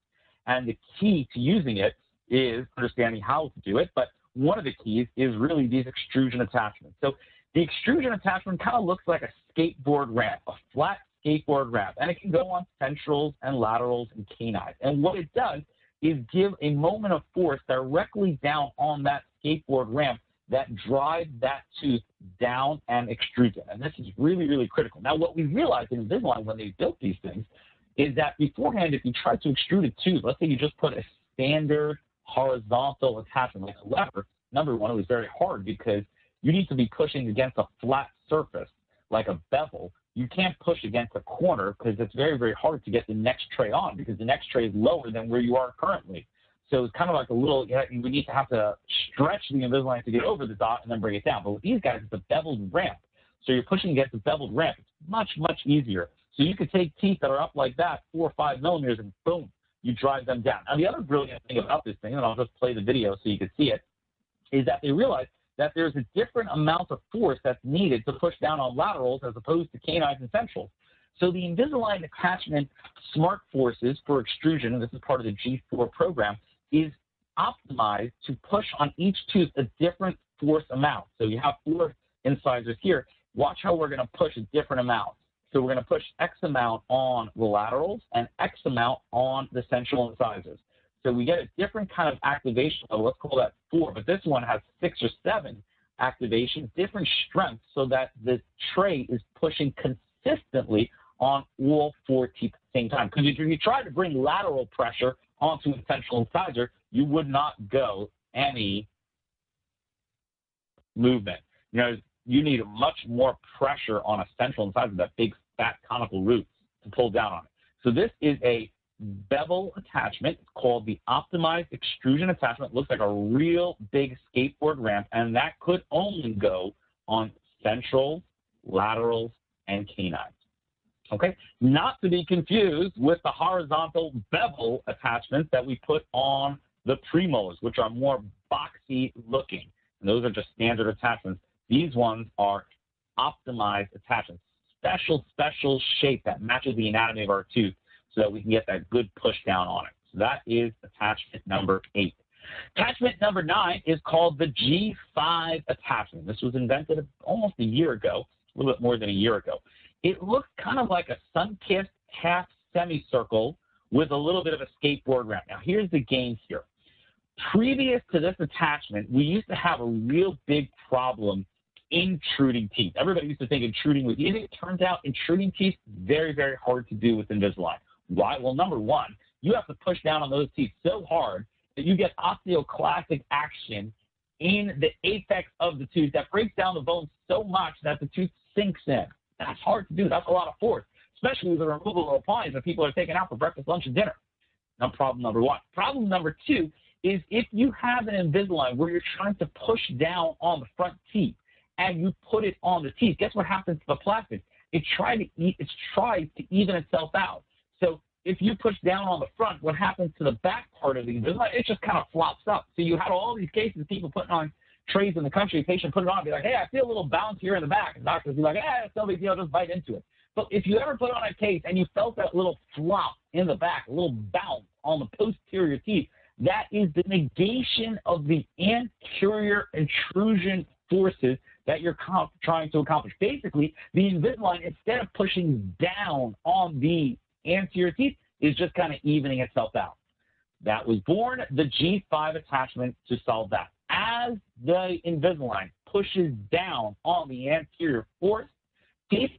And the key to using it is understanding how to do it. But one of the keys is really these extrusion attachments. So the extrusion attachment kind of looks like a skateboard ramp, a flat skateboard ramp, and it can go on centrals and laterals and canines. And what it does is give a moment of force directly down on that skateboard ramp that drives that tooth down and extrudes it. And this is really, really critical. Now, what we realized in Invisalign when they built these things is that beforehand, if you try to extrude a tooth, let's say you just put a standard horizontal attachment like a lever, number one, it was very hard because you need to be pushing against a flat surface like a bevel you can't push against a corner because it's very, very hard to get the next tray on because the next tray is lower than where you are currently. So it's kind of like a little, you, know, you need to have to stretch the Invisalign to get over the dot and then bring it down. But with these guys, it's a beveled ramp. So you're pushing against a beveled ramp. It's much, much easier. So you could take teeth that are up like that, four or five millimeters, and boom, you drive them down. Now, the other brilliant thing about this thing, and I'll just play the video so you can see it, is that they realize that there's a different amount of force that's needed to push down on laterals as opposed to canines and centrals. So the Invisalign attachment smart forces for extrusion, and this is part of the G4 program, is optimized to push on each tooth a different force amount. So you have four incisors here. Watch how we're going to push a different amount. So we're going to push X amount on the laterals and X amount on the central incisors. So we get a different kind of activation. Let's call that four, but this one has six or seven activations, different strengths, so that the tray is pushing consistently on all four teeth at the same time. Because if you try to bring lateral pressure onto a central incisor, you would not go any movement. You know, you need much more pressure on a central incisor, that big fat conical root, to pull down on it. So this is a bevel attachment called the optimized extrusion attachment. Looks like a real big skateboard ramp, and that could only go on central, laterals, and canines. Okay, not to be confused with the horizontal bevel attachments that we put on the premolars, which are more boxy looking. And those are just standard attachments. These ones are optimized attachments, special, special shape that matches the anatomy of our tooth so that we can get that good push down on it. So that is attachment number eight. Attachment number nine is called the G5 attachment. This was invented almost a year ago, a little bit more than a year ago. It looks kind of like a sun-kissed half semicircle with a little bit of a skateboard ramp. Now, here's the game here. Previous to this attachment, we used to have a real big problem intruding teeth. Everybody used to think intruding was easy. It turns out intruding teeth, very, very hard to do with Invisalign. Why? Well, number one, you have to push down on those teeth so hard that you get osteoclastic action in the apex of the tooth that breaks down the bone so much that the tooth sinks in. That's hard to do. That's a lot of force, especially with the removal of appliance that people are taking out for breakfast, lunch, and dinner. Now, problem number one. Problem number two is if you have an Invisalign where you're trying to push down on the front teeth and you put it on the teeth, guess what happens to the plastic? It tries to eat, it tries to even itself out. So if you push down on the front, what happens to the back part of the Invisalign? It just kind of flops up. So you had all these cases of people putting on trays in the country, patient put it on be like, hey, I feel a little bounce here in the back. And doctors be like, eh, it's no big deal, just bite into it. But if you ever put on a case and you felt that little flop in the back, a little bounce on the posterior teeth, that is the negation of the anterior intrusion forces that you're trying to accomplish. Basically, the Invisalign, instead of pushing down on the anterior teeth is just kind of evening itself out. That was born the G5 attachment to solve that. As the Invisalign pushes down on the anterior force teeth,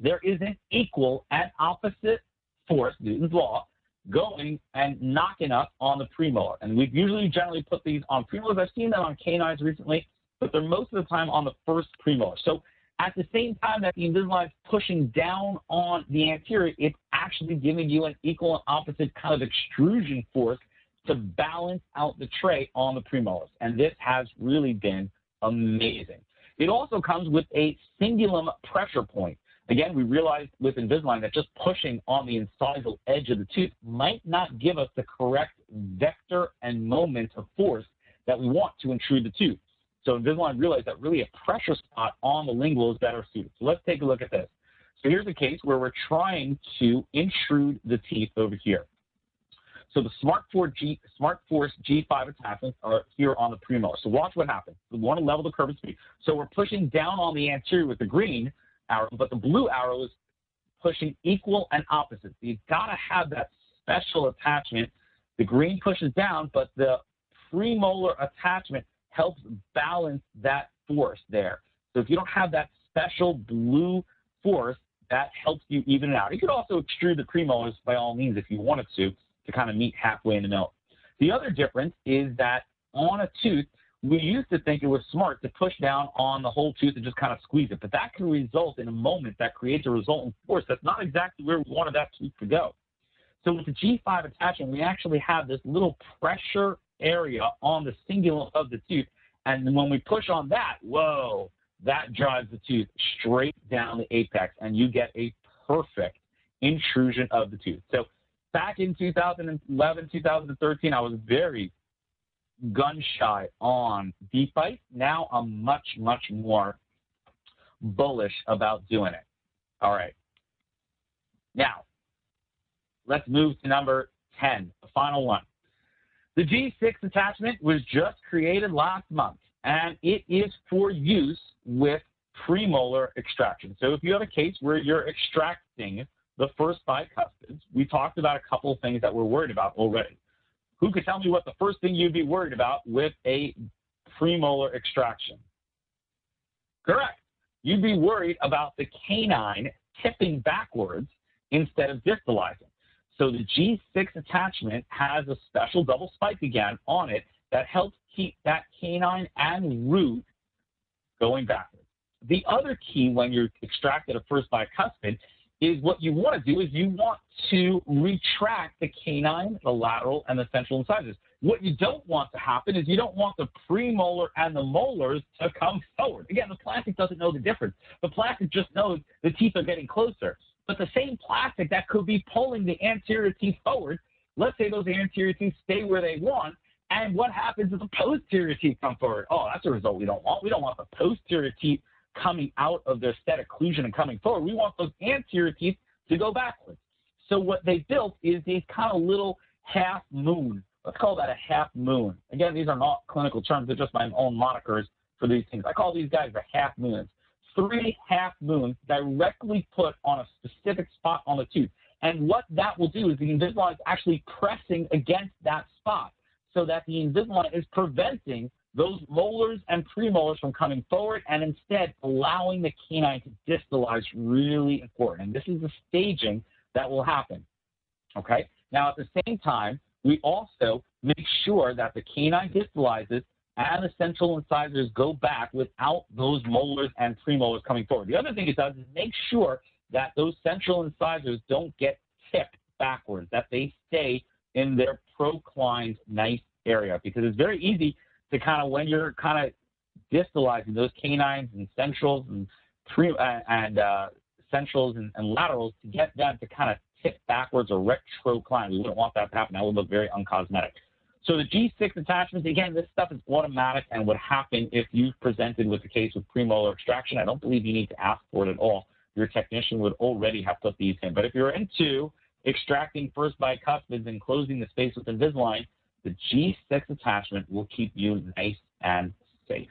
there is an equal and opposite force, Newton's law, going and knocking up on the premolar. And we've usually generally put these on premolars. I've seen them on canines recently, but they're most of the time on the first premolar. So at the same time that the Invisalign is pushing down on the anterior, it's actually giving you an equal and opposite kind of extrusion force to balance out the tray on the premolars. And this has really been amazing. It also comes with a cingulum pressure point. Again, we realized with Invisalign that just pushing on the incisal edge of the tooth might not give us the correct vector and moment of force that we want to intrude the tooth. So Invisalign realized that really a pressure spot on the lingual is better suited. So let's take a look at this. So here's a case where we're trying to intrude the teeth over here. So the SmartForce, G, SmartForce G5 attachments are here on the premolar. So watch what happens. We want to level the curve of Spee. So we're pushing down on the anterior with the green arrow, but the blue arrow is pushing equal and opposite. So you've got to have that special attachment. The green pushes down, but the premolar attachment helps balance that force there. So if you don't have that special blue force, that helps you even it out. You could also extrude the premolars by all means if you wanted to, to kind of meet halfway in the middle. The other difference is that on a tooth, we used to think it was smart to push down on the whole tooth and just kind of squeeze it, but that can result in a moment that creates a resultant force that's not exactly where we wanted that tooth to go. So with the G5 attachment, we actually have this little pressure area on the cingulum of the tooth, and when we push on that, whoa, that drives the tooth straight down the apex, and you get a perfect intrusion of the tooth. So back in 2011, 2013, I was very gun shy on deep bite. Now I'm much, much more bullish about doing it. All right. Now, let's move to number 10, the final one. The G6 attachment was just created last month, and it is for use with premolar extraction. So if you have a case where you're extracting the first bicuspids, we talked about a couple of things that we're worried about already. Who could tell me what the first thing you'd be worried about with a premolar extraction? Correct. You'd be worried about the canine tipping backwards instead of distalizing. So the G6 attachment has a special double spike again on it that helps keep that canine and root going backwards. The other key when you're extracting a first bicuspid is what you want to do is you want to retract the canine, the lateral, and the central incisors. What you don't want to happen is you don't want the premolar and the molars to come forward. Again, the plastic doesn't know the difference. The plastic just knows the teeth are getting closer. But the same plastic that could be pulling the anterior teeth forward, let's say those anterior teeth stay where they want, and what happens if the posterior teeth come forward? Oh, that's a result we don't want. We don't want the posterior teeth coming out of their set occlusion and coming forward. We want those anterior teeth to go backwards. So what they built is these kind of little half moon. Let's call that a half moon. Again, these are not clinical terms. They're just my own monikers for these things. I call these guys the half moons. Three half moons directly put on a specific spot on the tooth. And what that will do is the Invisalign is actually pressing against that spot so that the Invisalign is preventing those molars and premolars from coming forward and instead allowing the canine to distalize really important. And this is the staging that will happen. Okay? Now, at the same time, we also make sure that the canine distalizes and the central incisors go back without those molars and premolars coming forward. The other thing it does is make sure that those central incisors don't get tipped backwards, that they stay in their proclined nice area because it's very easy to kind of when you're kind of distalizing those canines and centrals and pre uh, and uh, centrals and, and, laterals to get them to kind of tip backwards or retrocline. We wouldn't want that to happen. That would look very uncosmetic. So the G6 attachments, again, this stuff is automatic and would happen if you presented with the case with premolar extraction. I don't believe you need to ask for it at all. Your technician would already have put these in. But if you're into extracting first bicuspids and closing the space with Invisalign, the G6 attachment will keep you nice and safe.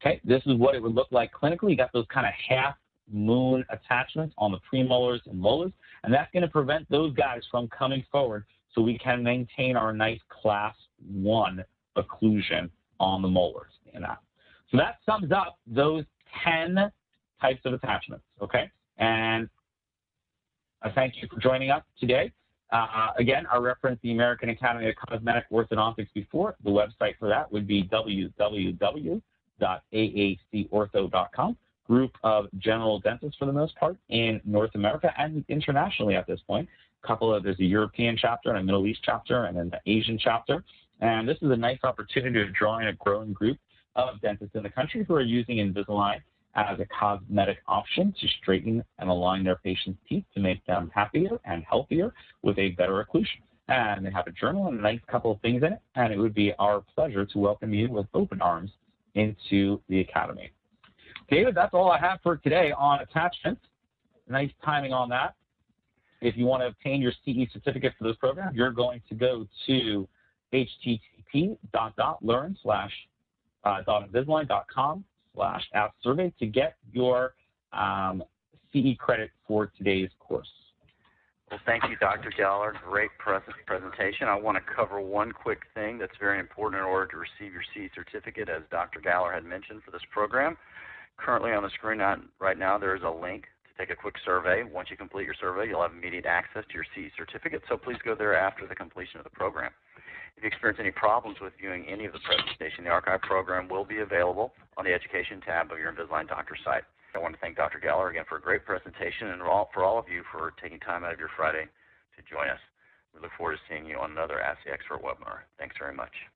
Okay, this is what it would look like clinically. You got those kind of half moon attachments on the premolars and molars, and that's going to prevent those guys from coming forward so we can maintain our nice class one occlusion on the molars. In that. So that sums up those 10 types of attachments, okay? And I thank you for joining us today. Uh, again, I referenced the American Academy of Cosmetic Orthodontics before. The website for that would be www.aacortho.com. Group of general dentists for the most part in North America and internationally at this point. Couple of there's a European chapter and a Middle East chapter and the Asian chapter. And this is a nice opportunity to join a growing group of dentists in the country who are using Invisalign as a cosmetic option to straighten and align their patients' teeth to make them happier and healthier with a better occlusion. And they have a journal and a nice couple of things in it, and it would be our pleasure to welcome you with open arms into the Academy. David, that's all I have for today on attachments. Nice timing on that. If you want to obtain your CE certificate for this program, you're going to go to http.learn slash .invisalign.com slash ask survey to get your um, CE credit for today's course. Well, thank you, Dr. Galler. Great presentation. I want to cover one quick thing that's very important in order to receive your CE certificate, as Dr. Galler had mentioned for this program. Currently on the screen right now, there is a link take a quick survey. Once you complete your survey, you'll have immediate access to your CE certificate, so please go there after the completion of the program. If you experience any problems with viewing any of the presentation, the archive program will be available on the Education tab of your Invisalign Doctor site. I want to thank Dr. Galler again for a great presentation and for all of you for taking time out of your Friday to join us. We look forward to seeing you on another the Expert webinar. Thanks very much.